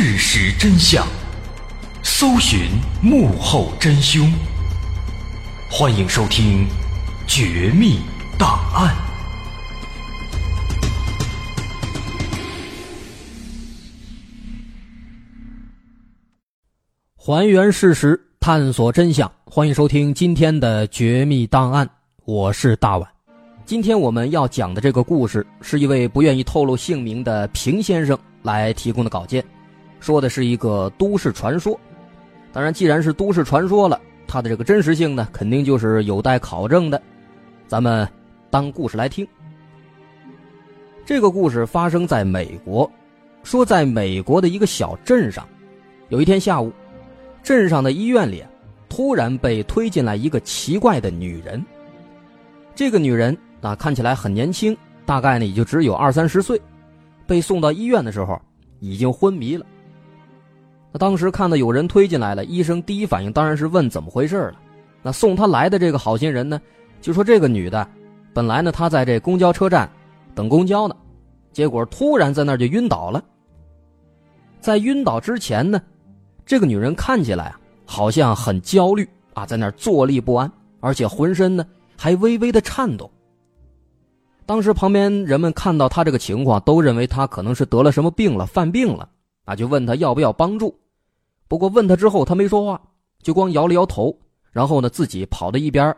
事实真相，搜寻幕后真凶。欢迎收听《绝密档案》，还原事实，探索真相。欢迎收听今天的《绝密档案》，我是大碗。今天我们要讲的这个故事，是一位不愿意透露姓名的平先生。来提供的稿件，说的是一个都市传说。当然，既然是都市传说了，它的这个真实性呢，肯定就是有待考证的。咱们当故事来听。这个故事发生在美国，说在美国的一个小镇上，有一天下午，镇上的医院里突然被推进来一个奇怪的女人。这个女人啊，看起来很年轻，大概呢也就只有二三十岁。被送到医院的时候，已经昏迷了。那当时看到有人推进来了，医生第一反应当然是问怎么回事了。那送他来的这个好心人呢，就说这个女的，本来呢她在这公交车站等公交呢，结果突然在那就晕倒了。在晕倒之前呢，这个女人看起来啊好像很焦虑啊，在那坐立不安，而且浑身呢还微微的颤抖。当时旁边人们看到他这个情况，都认为他可能是得了什么病了，犯病了啊，就问他要不要帮助。不过问他之后，他没说话，就光摇了摇头，然后呢，自己跑到一边，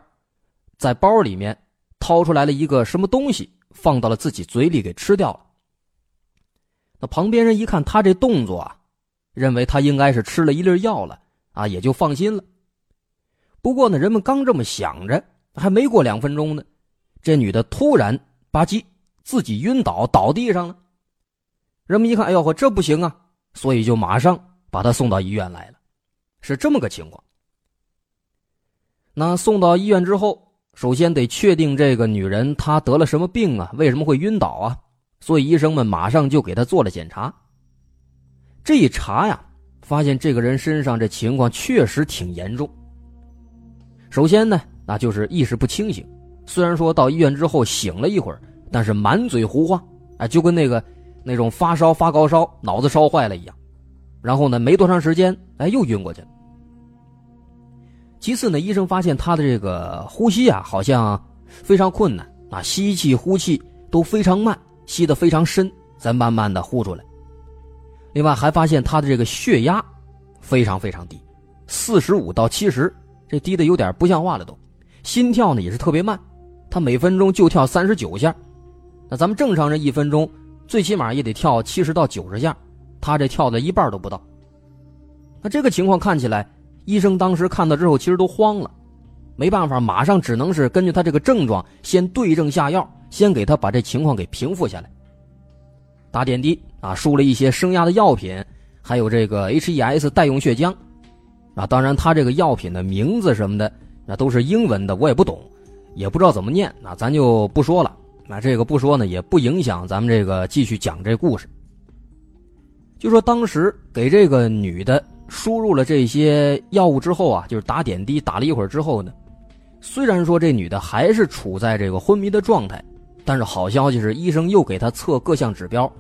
在包里面掏出来了一个什么东西，放到了自己嘴里给吃掉了。那旁边人一看他这动作啊，认为他应该是吃了一粒药了啊，也就放心了。不过呢，人们刚这么想着，还没过两分钟呢，这女的突然。吧唧，自己晕倒倒地上了。人们一看，哎呦呵，这不行啊！所以就马上把他送到医院来了，是这么个情况。那送到医院之后，首先得确定这个女人她得了什么病啊？为什么会晕倒啊？所以医生们马上就给她做了检查。这一查呀，发现这个人身上这情况确实挺严重。首先呢，那就是意识不清醒。虽然说到医院之后醒了一会儿，但是满嘴胡话，哎，就跟那个那种发烧发高烧、脑子烧坏了一样。然后呢，没多长时间，哎，又晕过去了。其次呢，医生发现他的这个呼吸啊，好像非常困难啊，吸气、呼气都非常慢，吸得非常深，再慢慢的呼出来。另外还发现他的这个血压非常非常低，四十五到七十，这低的有点不像话了都。心跳呢也是特别慢。他每分钟就跳三十九下，那咱们正常人一分钟最起码也得跳七十到九十下，他这跳的一半都不到。那这个情况看起来，医生当时看到之后其实都慌了，没办法，马上只能是根据他这个症状先对症下药，先给他把这情况给平复下来。打点滴啊，输了一些升压的药品，还有这个 HES 代用血浆，啊，当然他这个药品的名字什么的那都是英文的，我也不懂。也不知道怎么念，那咱就不说了。那这个不说呢，也不影响咱们这个继续讲这故事。就说当时给这个女的输入了这些药物之后啊，就是打点滴打了一会儿之后呢，虽然说这女的还是处在这个昏迷的状态，但是好消息是，医生又给她测各项指标，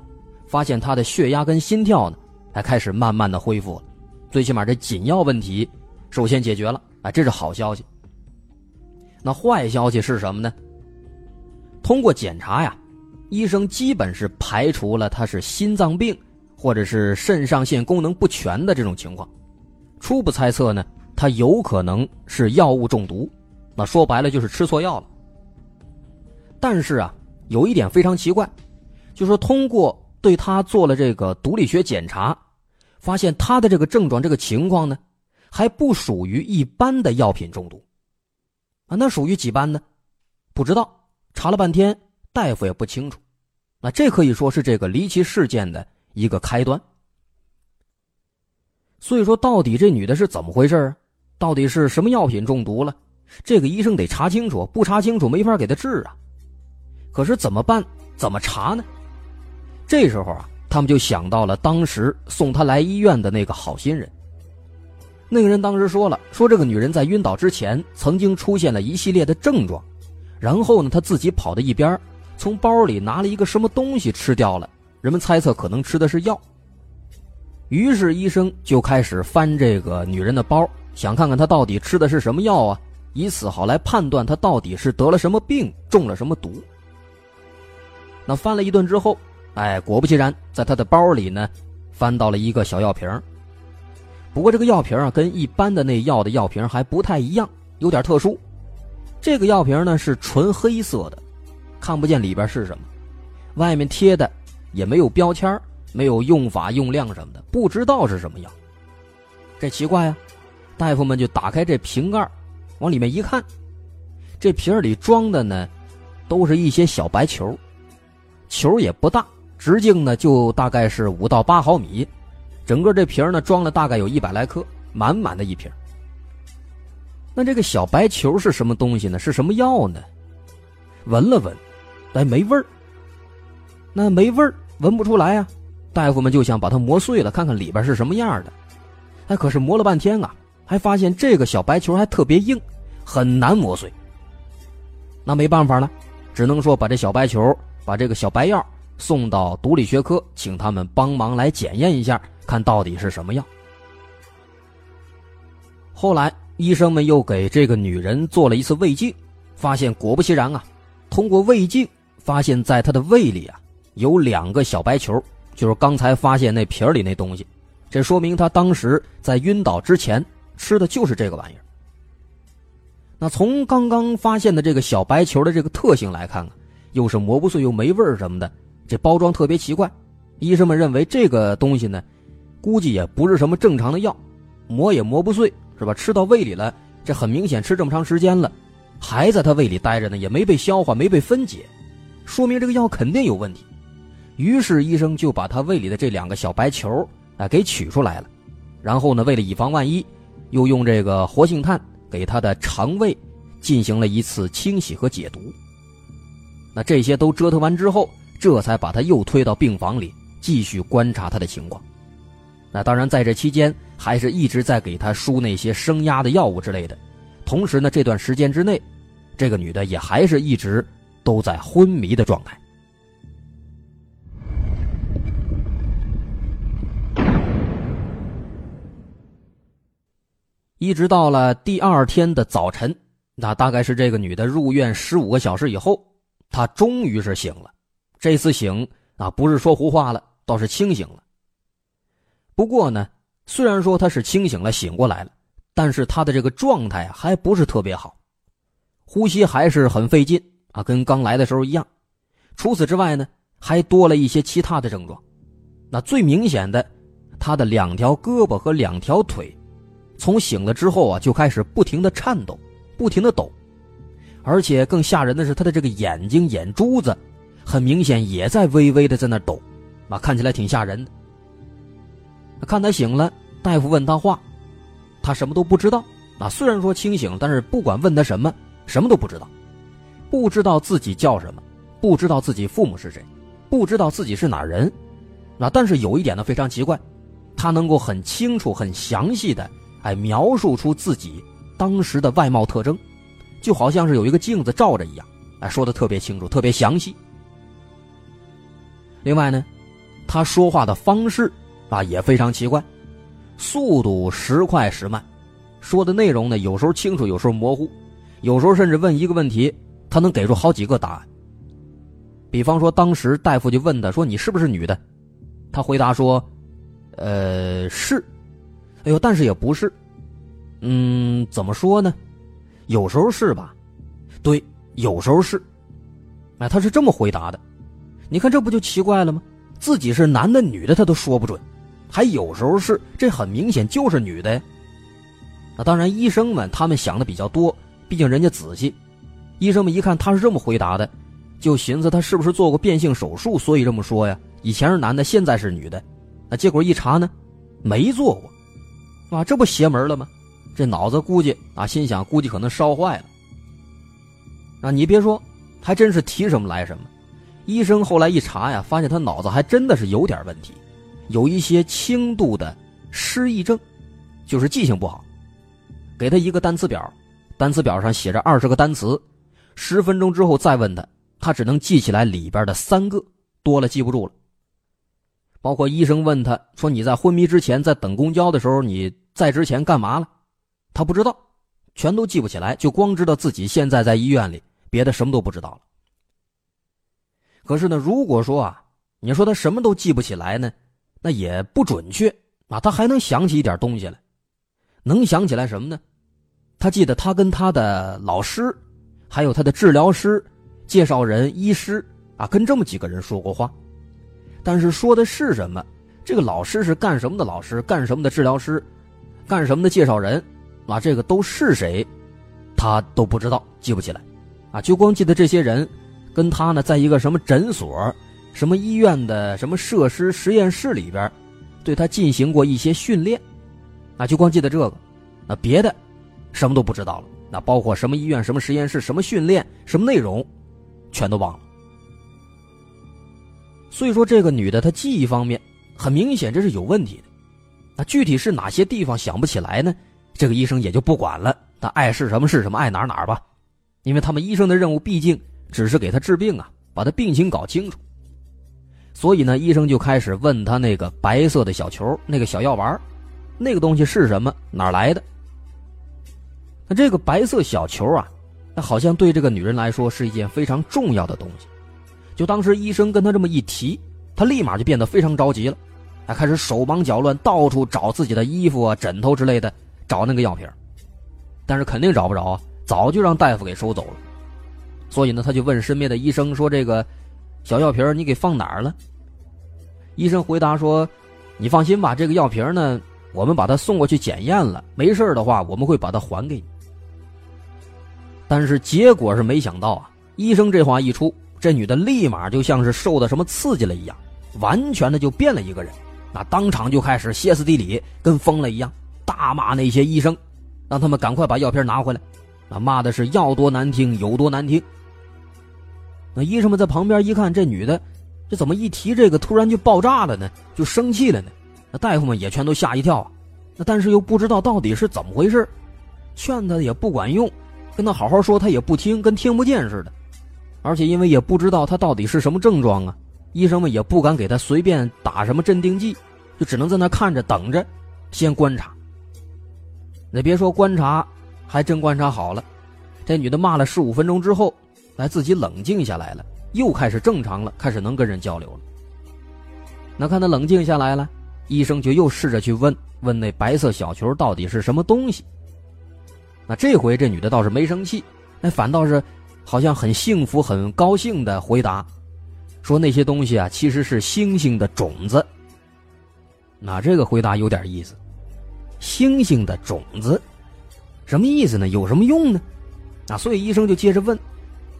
发现她的血压跟心跳呢，还开始慢慢的恢复了，最起码这紧要问题首先解决了啊，这是好消息。那坏消息是什么呢？通过检查呀，医生基本是排除了他是心脏病或者是肾上腺功能不全的这种情况。初步猜测呢，他有可能是药物中毒。那说白了就是吃错药了。但是啊，有一点非常奇怪，就说通过对他做了这个毒理学检查，发现他的这个症状这个情况呢，还不属于一般的药品中毒。啊，那属于几般呢？不知道，查了半天，大夫也不清楚。那这可以说是这个离奇事件的一个开端。所以说，到底这女的是怎么回事啊？到底是什么药品中毒了？这个医生得查清楚，不查清楚没法给她治啊。可是怎么办？怎么查呢？这时候啊，他们就想到了当时送她来医院的那个好心人。那个人当时说了，说这个女人在晕倒之前曾经出现了一系列的症状，然后呢，他自己跑到一边，从包里拿了一个什么东西吃掉了。人们猜测可能吃的是药。于是医生就开始翻这个女人的包，想看看她到底吃的是什么药啊，以此好来判断她到底是得了什么病，中了什么毒。那翻了一顿之后，哎，果不其然，在她的包里呢，翻到了一个小药瓶不过这个药瓶啊，跟一般的那药的药瓶还不太一样，有点特殊。这个药瓶呢是纯黑色的，看不见里边是什么，外面贴的也没有标签没有用法用量什么的，不知道是什么药。这奇怪呀，大夫们就打开这瓶盖，往里面一看，这瓶里装的呢，都是一些小白球，球也不大，直径呢就大概是五到八毫米，整个这瓶呢装了大概有一百来颗，满满的一瓶。那这个小白球是什么东西呢？是什么药呢？闻了闻，哎，没味儿。那没味儿，闻不出来啊。大夫们就想把它磨碎了，看看里边是什么样的。哎，可是磨了半天啊，还发现这个小白球还特别硬，很难磨碎。那没办法了，只能说把这小白球，把这个小白药送到毒理学科，请他们帮忙来检验一下，看到底是什么药。后来医生们又给这个女人做了一次胃镜，发现果不其然啊，通过胃镜发现，在她的胃里啊有两个小白球。就是刚才发现那瓶里那东西，这说明她当时在晕倒之前吃的就是这个玩意儿。那从刚刚发现的这个小白球的这个特性来看啊，又是磨不碎又没味儿什么的，这包装特别奇怪。医生们认为这个东西呢，估计也不是什么正常的药，磨也磨不碎，是吧？吃到胃里了，这很明显吃这么长时间了，还在他胃里待着呢，也没被消化，没被分解，说明这个药肯定有问题。于是医生就把他胃里的这两个小白球啊给取出来了，然后呢，为了以防万一，又用这个活性炭给他的肠胃进行了一次清洗和解毒。那这些都折腾完之后，这才把他又推到病房里继续观察他的情况。那当然，在这期间还是一直在给他输那些升压的药物之类的。同时呢，这段时间之内，这个女的也还是一直都在昏迷的状态。一直到了第二天的早晨，那大概是这个女的入院十五个小时以后，她终于是醒了。这次醒啊，不是说胡话了，倒是清醒了。不过呢，虽然说他是清醒了，醒过来了，但是他的这个状态还不是特别好，呼吸还是很费劲啊，跟刚来的时候一样。除此之外呢，还多了一些其他的症状。那最明显的，他的两条胳膊和两条腿。从醒了之后啊，就开始不停的颤抖，不停的抖，而且更吓人的是，他的这个眼睛眼珠子，很明显也在微微的在那抖，啊，看起来挺吓人的。看他醒了，大夫问他话，他什么都不知道。啊，虽然说清醒，但是不管问他什么，什么都不知道，不知道自己叫什么，不知道自己父母是谁，不知道自己是哪人。啊，但是有一点呢非常奇怪，他能够很清楚、很详细的。哎，描述出自己当时的外貌特征，就好像是有一个镜子照着一样。哎，说的特别清楚，特别详细。另外呢，他说话的方式啊也非常奇怪，速度时快时慢，说的内容呢有时候清楚，有时候模糊，有时候甚至问一个问题，他能给出好几个答案。比方说，当时大夫就问他说：“你是不是女的？”他回答说：“呃，是。”哎呦，但是也不是，嗯，怎么说呢？有时候是吧？对，有时候是。哎，他是这么回答的。你看，这不就奇怪了吗？自己是男的女的，他都说不准，还有时候是，这很明显就是女的呀。那当然，医生们他们想的比较多，毕竟人家仔细。医生们一看他是这么回答的，就寻思他是不是做过变性手术，所以这么说呀？以前是男的，现在是女的。那结果一查呢，没做过。啊，这不邪门了吗？这脑子估计啊，心想估计可能烧坏了。啊，你别说，还真是提什么来什么。医生后来一查呀，发现他脑子还真的是有点问题，有一些轻度的失忆症，就是记性不好。给他一个单词表，单词表上写着二十个单词，十分钟之后再问他，他只能记起来里边的三个，多了记不住了。包括医生问他说：“你在昏迷之前，在等公交的时候，你在之前干嘛了？”他不知道，全都记不起来，就光知道自己现在在医院里，别的什么都不知道了。可是呢，如果说啊，你说他什么都记不起来呢，那也不准确啊，他还能想起一点东西来，能想起来什么呢？他记得他跟他的老师，还有他的治疗师、介绍人、医师啊，跟这么几个人说过话。但是说的是什么？这个老师是干什么的？老师干什么的？治疗师干什么的？介绍人啊，这个都是谁？他都不知道，记不起来，啊，就光记得这些人跟他呢，在一个什么诊所、什么医院的什么设施实验室里边，对他进行过一些训练，啊，就光记得这个，那别的什么都不知道了。那包括什么医院、什么实验室、什么训练、什么内容，全都忘了。所以说，这个女的她记忆方面很明显这是有问题的。那具体是哪些地方想不起来呢？这个医生也就不管了，他爱是什么是什么，爱哪哪吧。因为他们医生的任务毕竟只是给他治病啊，把他病情搞清楚。所以呢，医生就开始问他那个白色的小球，那个小药丸，那个东西是什么，哪来的？那这个白色小球啊，那好像对这个女人来说是一件非常重要的东西。就当时医生跟他这么一提，他立马就变得非常着急了，还开始手忙脚乱，到处找自己的衣服啊、枕头之类的，找那个药瓶但是肯定找不着啊，早就让大夫给收走了。所以呢，他就问身边的医生说：“这个小药瓶你给放哪儿了？”医生回答说：“你放心吧，这个药瓶呢，我们把它送过去检验了，没事的话，我们会把它还给你。”但是结果是没想到啊，医生这话一出。这女的立马就像是受到什么刺激了一样，完全的就变了一个人，那当场就开始歇斯底里，跟疯了一样，大骂那些医生，让他们赶快把药片拿回来，那骂的是要多难听有多难听。那医生们在旁边一看，这女的这怎么一提这个突然就爆炸了呢？就生气了呢？那大夫们也全都吓一跳啊，那但是又不知道到底是怎么回事，劝他也不管用，跟他好好说他也不听，跟听不见似的。而且因为也不知道他到底是什么症状啊，医生们也不敢给他随便打什么镇定剂，就只能在那看着等着，先观察。那别说观察，还真观察好了。这女的骂了十五分钟之后，来自己冷静下来了，又开始正常了，开始能跟人交流了。那看他冷静下来了，医生就又试着去问问那白色小球到底是什么东西。那这回这女的倒是没生气，那反倒是。好像很幸福、很高兴的回答，说那些东西啊其实是星星的种子。那这个回答有点意思，星星的种子，什么意思呢？有什么用呢？啊，所以医生就接着问，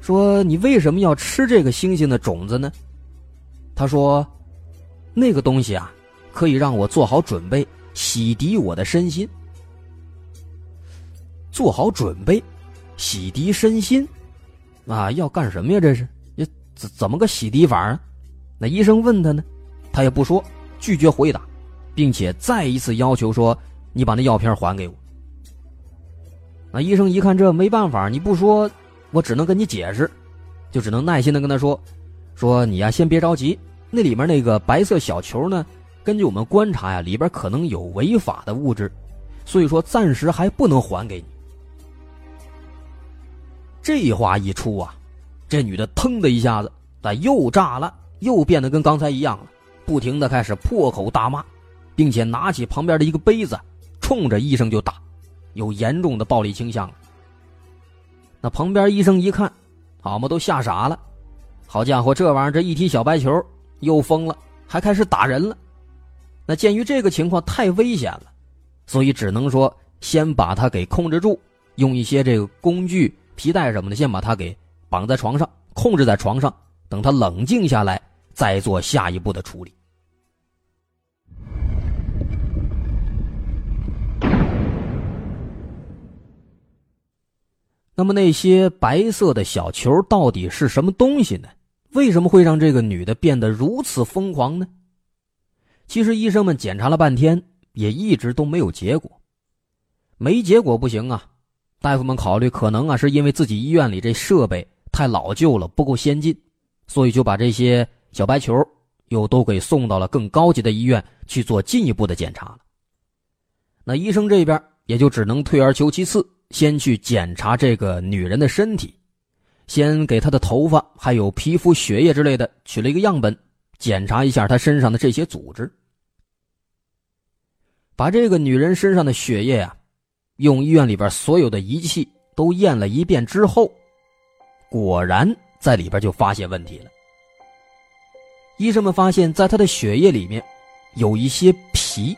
说你为什么要吃这个星星的种子呢？他说，那个东西啊，可以让我做好准备，洗涤我的身心。做好准备，洗涤身心。啊，要干什么呀？这是，也怎怎么个洗涤法啊？那医生问他呢，他也不说，拒绝回答，并且再一次要求说：“你把那药片还给我。”那医生一看这没办法，你不说，我只能跟你解释，就只能耐心的跟他说：“说你呀，先别着急，那里面那个白色小球呢，根据我们观察呀，里边可能有违法的物质，所以说暂时还不能还给你。”这话一出啊，这女的腾的一下子，咋又炸了，又变得跟刚才一样了，不停的开始破口大骂，并且拿起旁边的一个杯子，冲着医生就打，有严重的暴力倾向。那旁边医生一看，好嘛，都吓傻了，好家伙，这玩意儿这一踢小白球又疯了，还开始打人了。那鉴于这个情况太危险了，所以只能说先把他给控制住，用一些这个工具。皮带什么的，先把他给绑在床上，控制在床上，等他冷静下来，再做下一步的处理。那么那些白色的小球到底是什么东西呢？为什么会让这个女的变得如此疯狂呢？其实医生们检查了半天，也一直都没有结果。没结果不行啊。大夫们考虑，可能啊是因为自己医院里这设备太老旧了，不够先进，所以就把这些小白球又都给送到了更高级的医院去做进一步的检查了。那医生这边也就只能退而求其次，先去检查这个女人的身体，先给她的头发、还有皮肤、血液之类的取了一个样本，检查一下她身上的这些组织。把这个女人身上的血液啊，用医院里边所有的仪器都验了一遍之后，果然在里边就发现问题了。医生们发现，在她的血液里面有一些皮。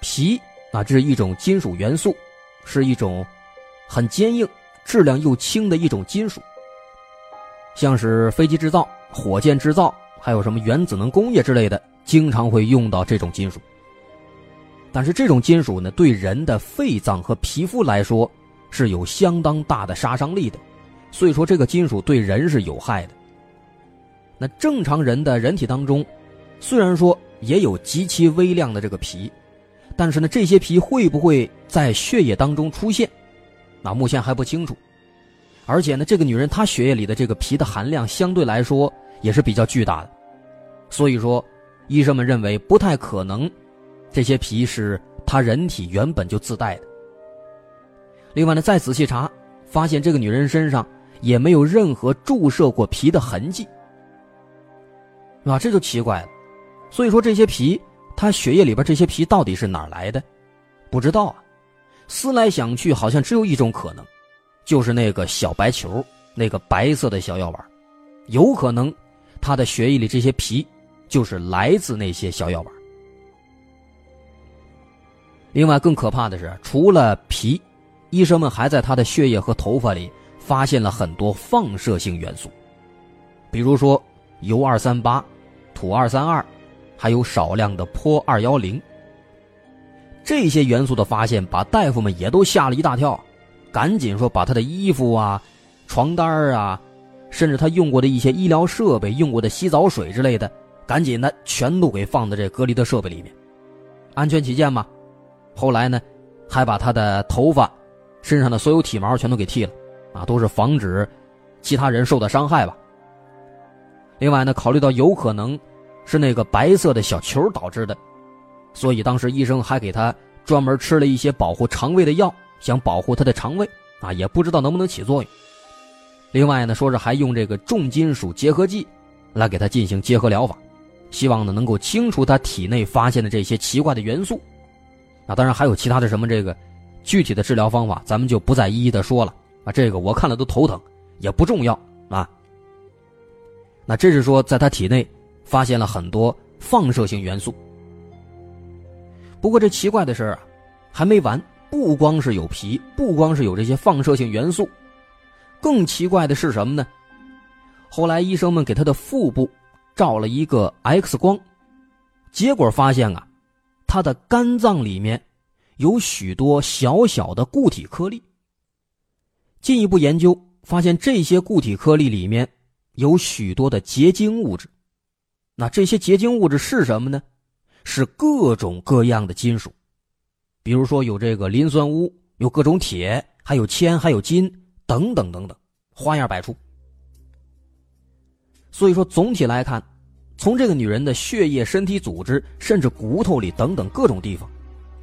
皮啊，这是一种金属元素，是一种很坚硬、质量又轻的一种金属。像是飞机制造、火箭制造，还有什么原子能工业之类的，经常会用到这种金属。但是这种金属呢，对人的肺脏和皮肤来说是有相当大的杀伤力的，所以说这个金属对人是有害的。那正常人的人体当中，虽然说也有极其微量的这个皮。但是呢，这些皮会不会在血液当中出现？那目前还不清楚。而且呢，这个女人她血液里的这个皮的含量相对来说也是比较巨大的，所以说，医生们认为不太可能，这些皮是她人体原本就自带的。另外呢，再仔细查，发现这个女人身上也没有任何注射过皮的痕迹，啊，这就奇怪了。所以说这些皮。他血液里边这些皮到底是哪来的？不知道啊。思来想去，好像只有一种可能，就是那个小白球，那个白色的小药丸，有可能他的血液里这些皮就是来自那些小药丸。另外，更可怕的是，除了皮，医生们还在他的血液和头发里发现了很多放射性元素，比如说铀二三八、土二三二。还有少量的钋二幺零，这些元素的发现把大夫们也都吓了一大跳，赶紧说把他的衣服啊、床单啊，甚至他用过的一些医疗设备、用过的洗澡水之类的，赶紧的全都给放在这隔离的设备里面，安全起见嘛。后来呢，还把他的头发、身上的所有体毛全都给剃了，啊，都是防止其他人受到伤害吧。另外呢，考虑到有可能。是那个白色的小球导致的，所以当时医生还给他专门吃了一些保护肠胃的药，想保护他的肠胃啊，也不知道能不能起作用。另外呢，说是还用这个重金属结合剂来给他进行结合疗法，希望呢能够清除他体内发现的这些奇怪的元素。啊，当然还有其他的什么这个具体的治疗方法，咱们就不再一一的说了啊，这个我看了都头疼，也不重要啊。那这是说在他体内。发现了很多放射性元素。不过这奇怪的事啊，还没完。不光是有皮，不光是有这些放射性元素，更奇怪的是什么呢？后来医生们给他的腹部照了一个 X 光，结果发现啊，他的肝脏里面有许多小小的固体颗粒。进一步研究发现，这些固体颗粒里面有许多的结晶物质。那这些结晶物质是什么呢？是各种各样的金属，比如说有这个磷酸钨，有各种铁，还有铅，还有金，等等等等，花样百出。所以说，总体来看，从这个女人的血液、身体组织，甚至骨头里等等各种地方，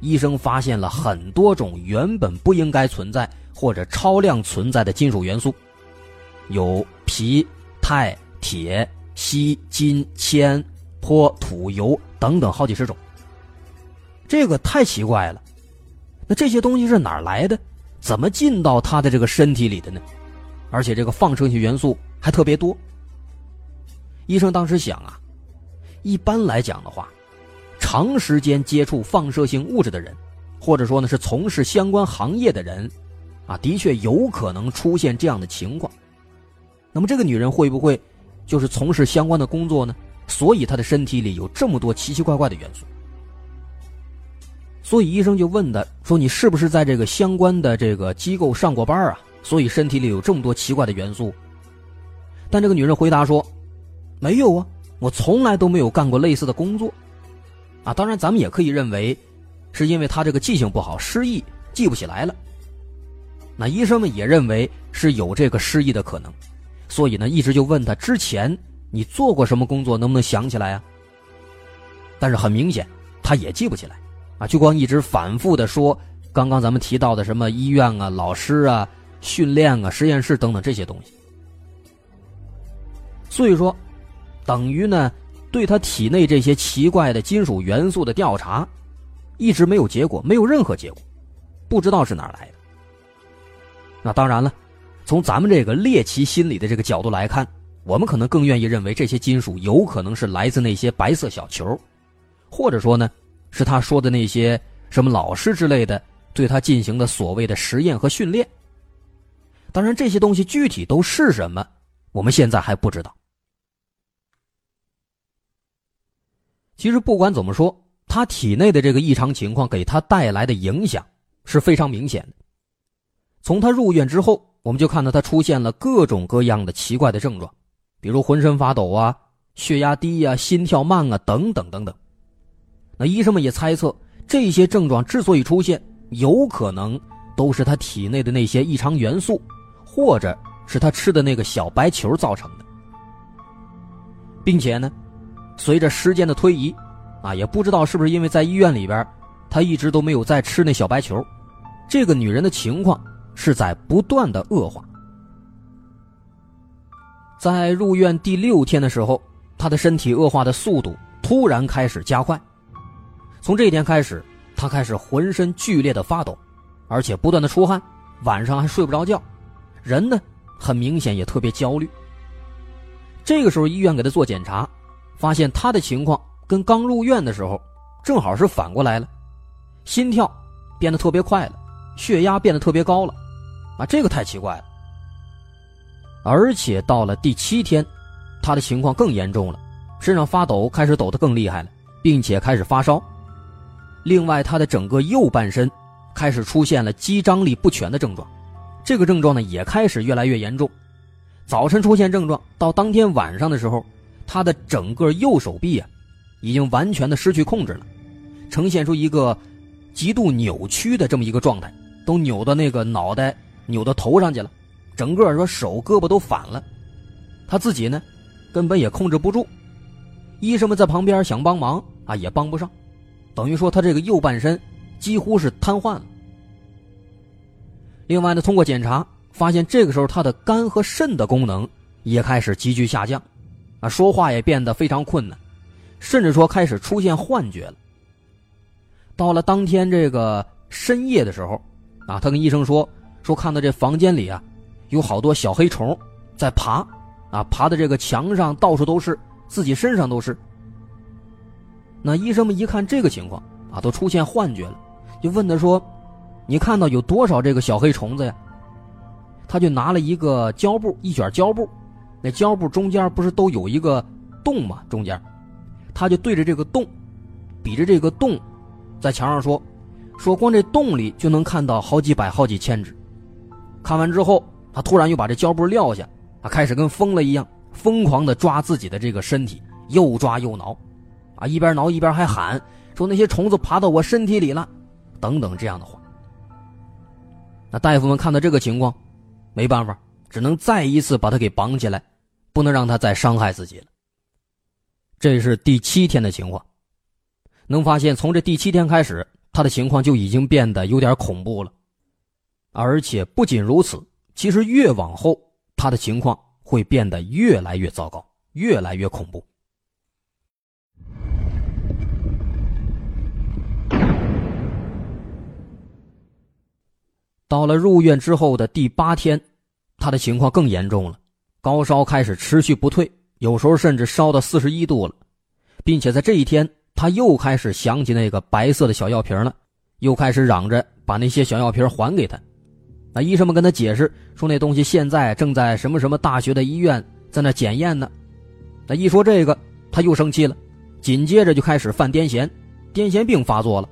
医生发现了很多种原本不应该存在或者超量存在的金属元素，有铍、钛、铁。锡、金、铅、钋、土、油等等好几十种，这个太奇怪了。那这些东西是哪来的？怎么进到他的这个身体里的呢？而且这个放射性元素还特别多。医生当时想啊，一般来讲的话，长时间接触放射性物质的人，或者说呢是从事相关行业的人，啊，的确有可能出现这样的情况。那么这个女人会不会？就是从事相关的工作呢，所以他的身体里有这么多奇奇怪怪的元素。所以医生就问他说：“你是不是在这个相关的这个机构上过班啊？所以身体里有这么多奇怪的元素。”但这个女人回答说：“没有啊，我从来都没有干过类似的工作。”啊，当然咱们也可以认为，是因为她这个记性不好，失忆记不起来了。那医生们也认为是有这个失忆的可能。所以呢，一直就问他之前你做过什么工作？能不能想起来呀？”但是很明显，他也记不起来，啊，就光一直反复的说刚刚咱们提到的什么医院啊、老师啊、训练啊、实验室等等这些东西。所以说，等于呢，对他体内这些奇怪的金属元素的调查，一直没有结果，没有任何结果，不知道是哪来的。那当然了，从咱们这个猎奇心理的这个角度来看，我们可能更愿意认为这些金属有可能是来自那些白色小球，或者说呢，是他说的那些什么老师之类的对他进行的所谓的实验和训练。当然，这些东西具体都是什么，我们现在还不知道。其实不管怎么说，他体内的这个异常情况给他带来的影响是非常明显的。从他入院之后，我们就看到他出现了各种各样的奇怪的症状，比如浑身发抖啊、血压低呀、心跳慢啊等等等等。那医生们也猜测，这些症状之所以出现，有可能都是他体内的那些异常元素，或者是他吃的那个小白球造成的，并且呢。随着时间的推移，啊，也不知道是不是因为在医院里边，他一直都没有再吃那小白球，这个女人的情况是在不断的恶化。在入院第六天的时候，他的身体恶化的速度突然开始加快。从这一天开始，他开始浑身剧烈的发抖，而且不断的出汗，晚上还睡不着觉，人呢很明显也特别焦虑。这个时候，医院给他做检查。发现他的情况跟刚入院的时候正好是反过来了，心跳变得特别快了，血压变得特别高了，啊，这个太奇怪了。而且到了第七天，他的情况更严重了，身上发抖，开始抖得更厉害了，并且开始发烧。另外，他的整个右半身开始出现了肌张力不全的症状，这个症状呢也开始越来越严重。早晨出现症状，到当天晚上的时候。他的整个右手臂啊，已经完全的失去控制了，呈现出一个极度扭曲的这么一个状态，都扭到那个脑袋扭到头上去了，整个说手胳膊都反了，他自己呢，根本也控制不住，医生们在旁边想帮忙啊，也帮不上，等于说他这个右半身几乎是瘫痪了。另外呢，通过检查发现，这个时候他的肝和肾的功能也开始急剧下降。啊，说话也变得非常困难，甚至说开始出现幻觉了。到了当天这个深夜的时候，啊，他跟医生说，说看到这房间里啊，有好多小黑虫在爬，啊，爬的这个墙上到处都是，自己身上都是。那医生们一看这个情况，啊，都出现幻觉了，就问他说：“你看到有多少这个小黑虫子呀？”他就拿了一个胶布，一卷胶布。那胶布中间不是都有一个洞吗？中间，他就对着这个洞，比着这个洞，在墙上说：“说光这洞里就能看到好几百、好几千只。”看完之后，他突然又把这胶布撂下，他开始跟疯了一样，疯狂的抓自己的这个身体，又抓又挠，啊，一边挠一边还喊说：“那些虫子爬到我身体里了，等等这样的话。”那大夫们看到这个情况，没办法，只能再一次把他给绑起来。不能让他再伤害自己了。这是第七天的情况，能发现从这第七天开始，他的情况就已经变得有点恐怖了，而且不仅如此，其实越往后，他的情况会变得越来越糟糕，越来越恐怖。到了入院之后的第八天，他的情况更严重了。高烧开始持续不退，有时候甚至烧到四十一度了，并且在这一天，他又开始想起那个白色的小药瓶了，又开始嚷着把那些小药瓶还给他。那医生们跟他解释说，那东西现在正在什么什么大学的医院在那检验呢。那一说这个，他又生气了，紧接着就开始犯癫痫，癫痫病发作了。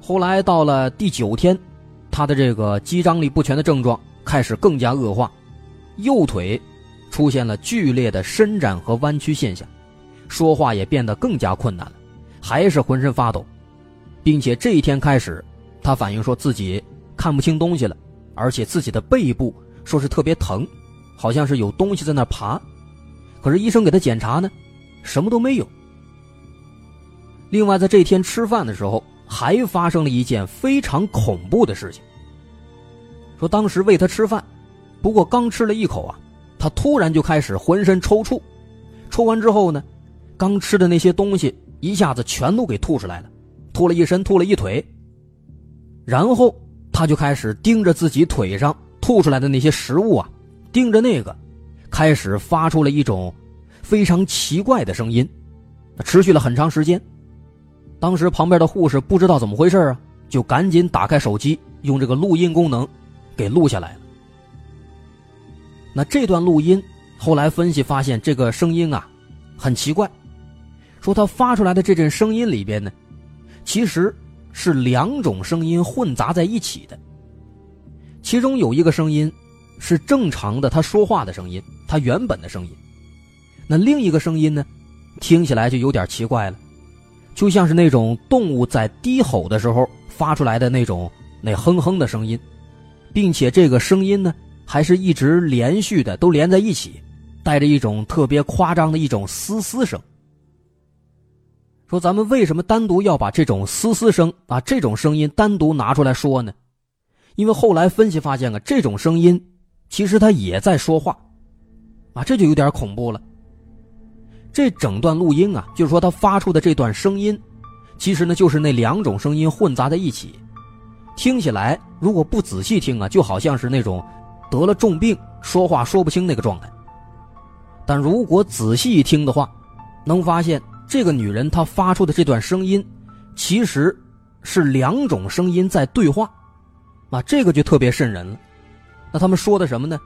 后来到了第九天，他的这个肌张力不全的症状开始更加恶化。右腿出现了剧烈的伸展和弯曲现象，说话也变得更加困难了，还是浑身发抖，并且这一天开始，他反映说自己看不清东西了，而且自己的背部说是特别疼，好像是有东西在那爬，可是医生给他检查呢，什么都没有。另外，在这天吃饭的时候，还发生了一件非常恐怖的事情。说当时喂他吃饭，不过刚吃了一口啊，他突然就开始浑身抽搐，抽完之后呢，刚吃的那些东西一下子全都给吐出来了，吐了一身，吐了一腿。然后他就开始盯着自己腿上吐出来的那些食物啊，盯着那个，开始发出了一种非常奇怪的声音，持续了很长时间。当时旁边的护士不知道怎么回事啊，就赶紧打开手机，用这个录音功能给录下来了。那这段录音后来分析发现，这个声音啊很奇怪，说他发出来的这阵声音里边呢，其实是两种声音混杂在一起的。其中有一个声音是正常的他说话的声音，他原本的声音。那另一个声音呢，听起来就有点奇怪了。就像是那种动物在低吼的时候发出来的那种那哼哼的声音，并且这个声音呢还是一直连续的，都连在一起，带着一种特别夸张的一种嘶嘶声。说咱们为什么单独要把这种嘶嘶声啊这种声音单独拿出来说呢？因为后来分析发现啊，这种声音其实它也在说话，啊这就有点恐怖了。这整段录音啊，就是说他发出的这段声音，其实呢就是那两种声音混杂在一起，听起来如果不仔细听啊，就好像是那种得了重病、说话说不清那个状态。但如果仔细一听的话，能发现这个女人她发出的这段声音，其实是两种声音在对话，啊，这个就特别瘆人了。那他们说的什么呢？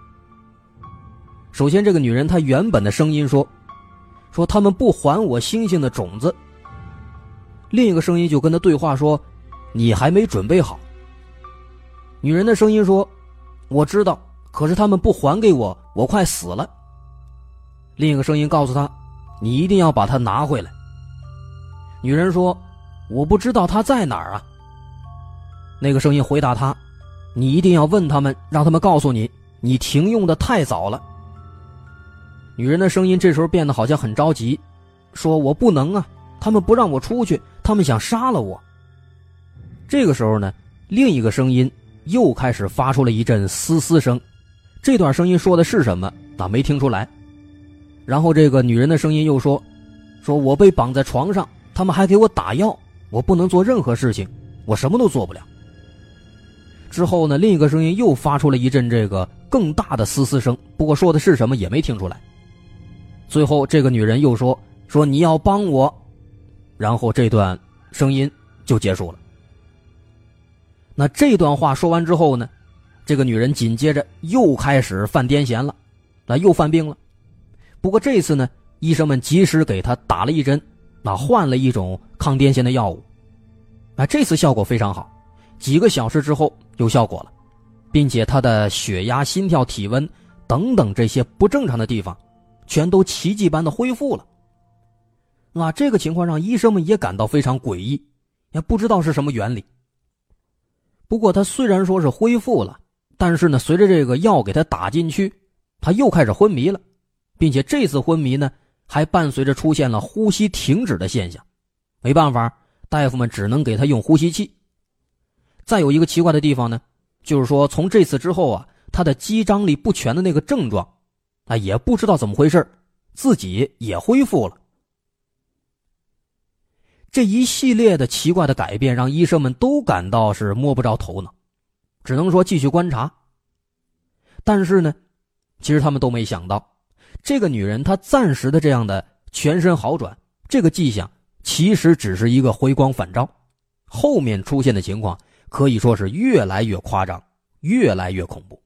首先，这个女人她原本的声音说。说他们不还我星星的种子。另一个声音就跟他对话说：“你还没准备好。”女人的声音说：“我知道，可是他们不还给我，我快死了。”另一个声音告诉他：“你一定要把它拿回来。”女人说：“我不知道他在哪儿啊。”那个声音回答他：“你一定要问他们，让他们告诉你，你停用的太早了。”女人的声音这时候变得好像很着急，说：“我不能啊，他们不让我出去，他们想杀了我。”这个时候呢，另一个声音又开始发出了一阵嘶嘶声，这段声音说的是什么？咋，没听出来。然后这个女人的声音又说：“说我被绑在床上，他们还给我打药，我不能做任何事情，我什么都做不了。”之后呢，另一个声音又发出了一阵这个更大的嘶嘶声，不过说的是什么也没听出来。最后，这个女人又说：“说你要帮我。”然后这段声音就结束了。那这段话说完之后呢，这个女人紧接着又开始犯癫痫了，那又犯病了。不过这次呢，医生们及时给他打了一针，那换了一种抗癫痫的药物。啊，这次效果非常好，几个小时之后有效果了，并且他的血压、心跳、体温等等这些不正常的地方。全都奇迹般的恢复了。那这个情况让医生们也感到非常诡异，也不知道是什么原理。不过他虽然说是恢复了，但是呢，随着这个药给他打进去，他又开始昏迷了，并且这次昏迷呢，还伴随着出现了呼吸停止的现象。没办法，大夫们只能给他用呼吸器。再有一个奇怪的地方呢，就是说从这次之后啊，他的肌张力不全的那个症状。啊，也不知道怎么回事自己也恢复了。这一系列的奇怪的改变，让医生们都感到是摸不着头脑，只能说继续观察。但是呢，其实他们都没想到，这个女人她暂时的这样的全身好转，这个迹象其实只是一个回光返照，后面出现的情况可以说是越来越夸张，越来越恐怖。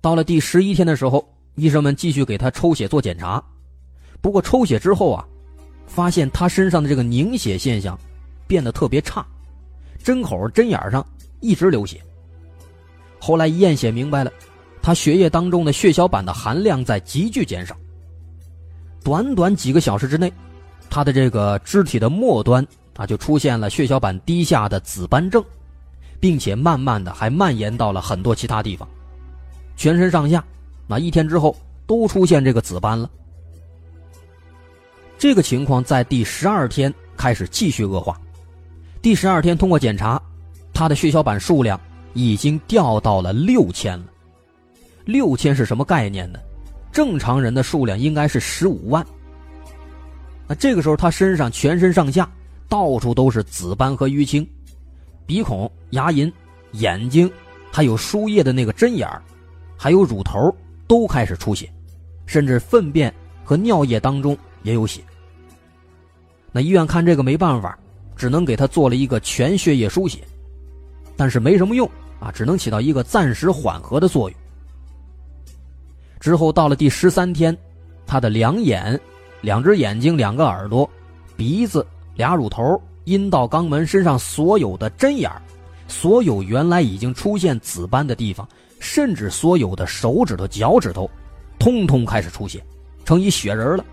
到了第十一天的时候，医生们继续给他抽血做检查，不过抽血之后啊，发现他身上的这个凝血现象变得特别差，针口、针眼上一直流血。后来一验血明白了，他血液当中的血小板的含量在急剧减少。短短几个小时之内，他的这个肢体的末端啊就出现了血小板低下的紫斑症，并且慢慢的还蔓延到了很多其他地方。全身上下，那一天之后，都出现这个紫斑了。这个情况在第十二天开始继续恶化，第十二天通过检查，他的血小板数量已经掉到了六千了。六千是什么概念呢？正常人的数量应该是十五万。那这个时候他身上全身上下到处都是紫斑和淤青，鼻孔、牙龈、眼睛，还有输液的那个针眼还有乳头都开始出血，甚至粪便和尿液当中也有血。那医院看这个没办法，只能给他做了一个全血液输血，但是没什么用啊，只能起到一个暂时缓和的作用。之后到了第十三天，他的两眼、两只眼睛、两个耳朵、鼻子、俩乳头、阴道、肛门身上所有的针眼所有原来已经出现紫斑的地方，甚至所有的手指头、脚趾头，通通开始出血，成一血人了。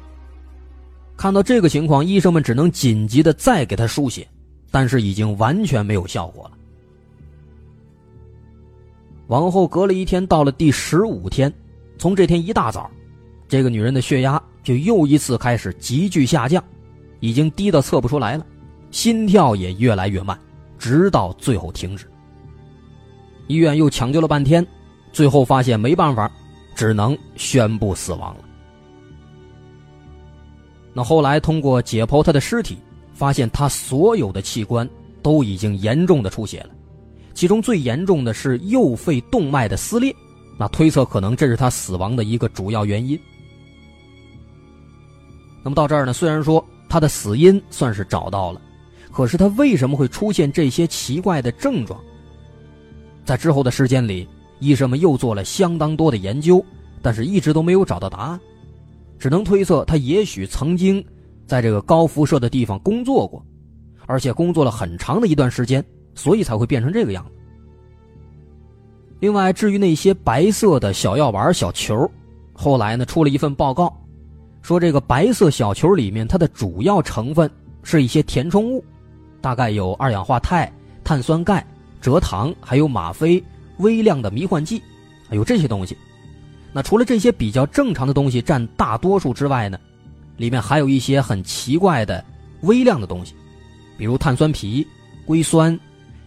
看到这个情况，医生们只能紧急的再给他输血，但是已经完全没有效果了。往后隔了一天，到了第十五天，从这天一大早，这个女人的血压就又一次开始急剧下降，已经低到测不出来了，心跳也越来越慢，直到最后停止。医院又抢救了半天，最后发现没办法，只能宣布死亡了。那后来通过解剖他的尸体，发现他所有的器官都已经严重的出血了，其中最严重的是右肺动脉的撕裂，那推测可能这是他死亡的一个主要原因。那么到这儿呢，虽然说他的死因算是找到了，可是他为什么会出现这些奇怪的症状？在之后的时间里，医生们又做了相当多的研究，但是一直都没有找到答案。只能推测，他也许曾经在这个高辐射的地方工作过，而且工作了很长的一段时间，所以才会变成这个样子。另外，至于那些白色的小药丸、小球，后来呢出了一份报告，说这个白色小球里面它的主要成分是一些填充物，大概有二氧化钛、碳酸钙、蔗糖，还有吗啡、微量的迷幻剂，还有这些东西。那除了这些比较正常的东西占大多数之外呢，里面还有一些很奇怪的微量的东西，比如碳酸皮、硅酸、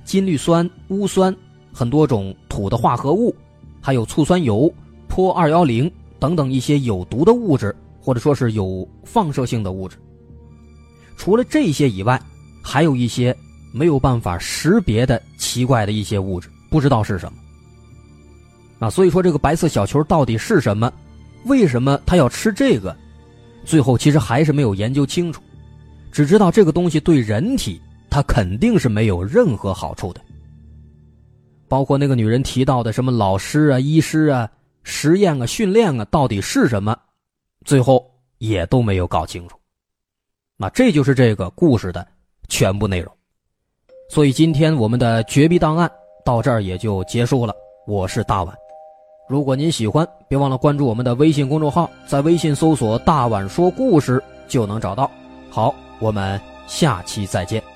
金氯酸、钨酸，很多种土的化合物，还有醋酸铀、钋二幺零等等一些有毒的物质，或者说是有放射性的物质。除了这些以外，还有一些没有办法识别的奇怪的一些物质，不知道是什么。啊，所以说这个白色小球到底是什么？为什么它要吃这个？最后其实还是没有研究清楚，只知道这个东西对人体它肯定是没有任何好处的。包括那个女人提到的什么老师啊、医师啊、实验啊、训练啊，到底是什么？最后也都没有搞清楚。那这就是这个故事的全部内容。所以今天我们的绝密档案到这儿也就结束了。我是大碗。如果您喜欢，别忘了关注我们的微信公众号，在微信搜索“大碗说故事”就能找到。好，我们下期再见。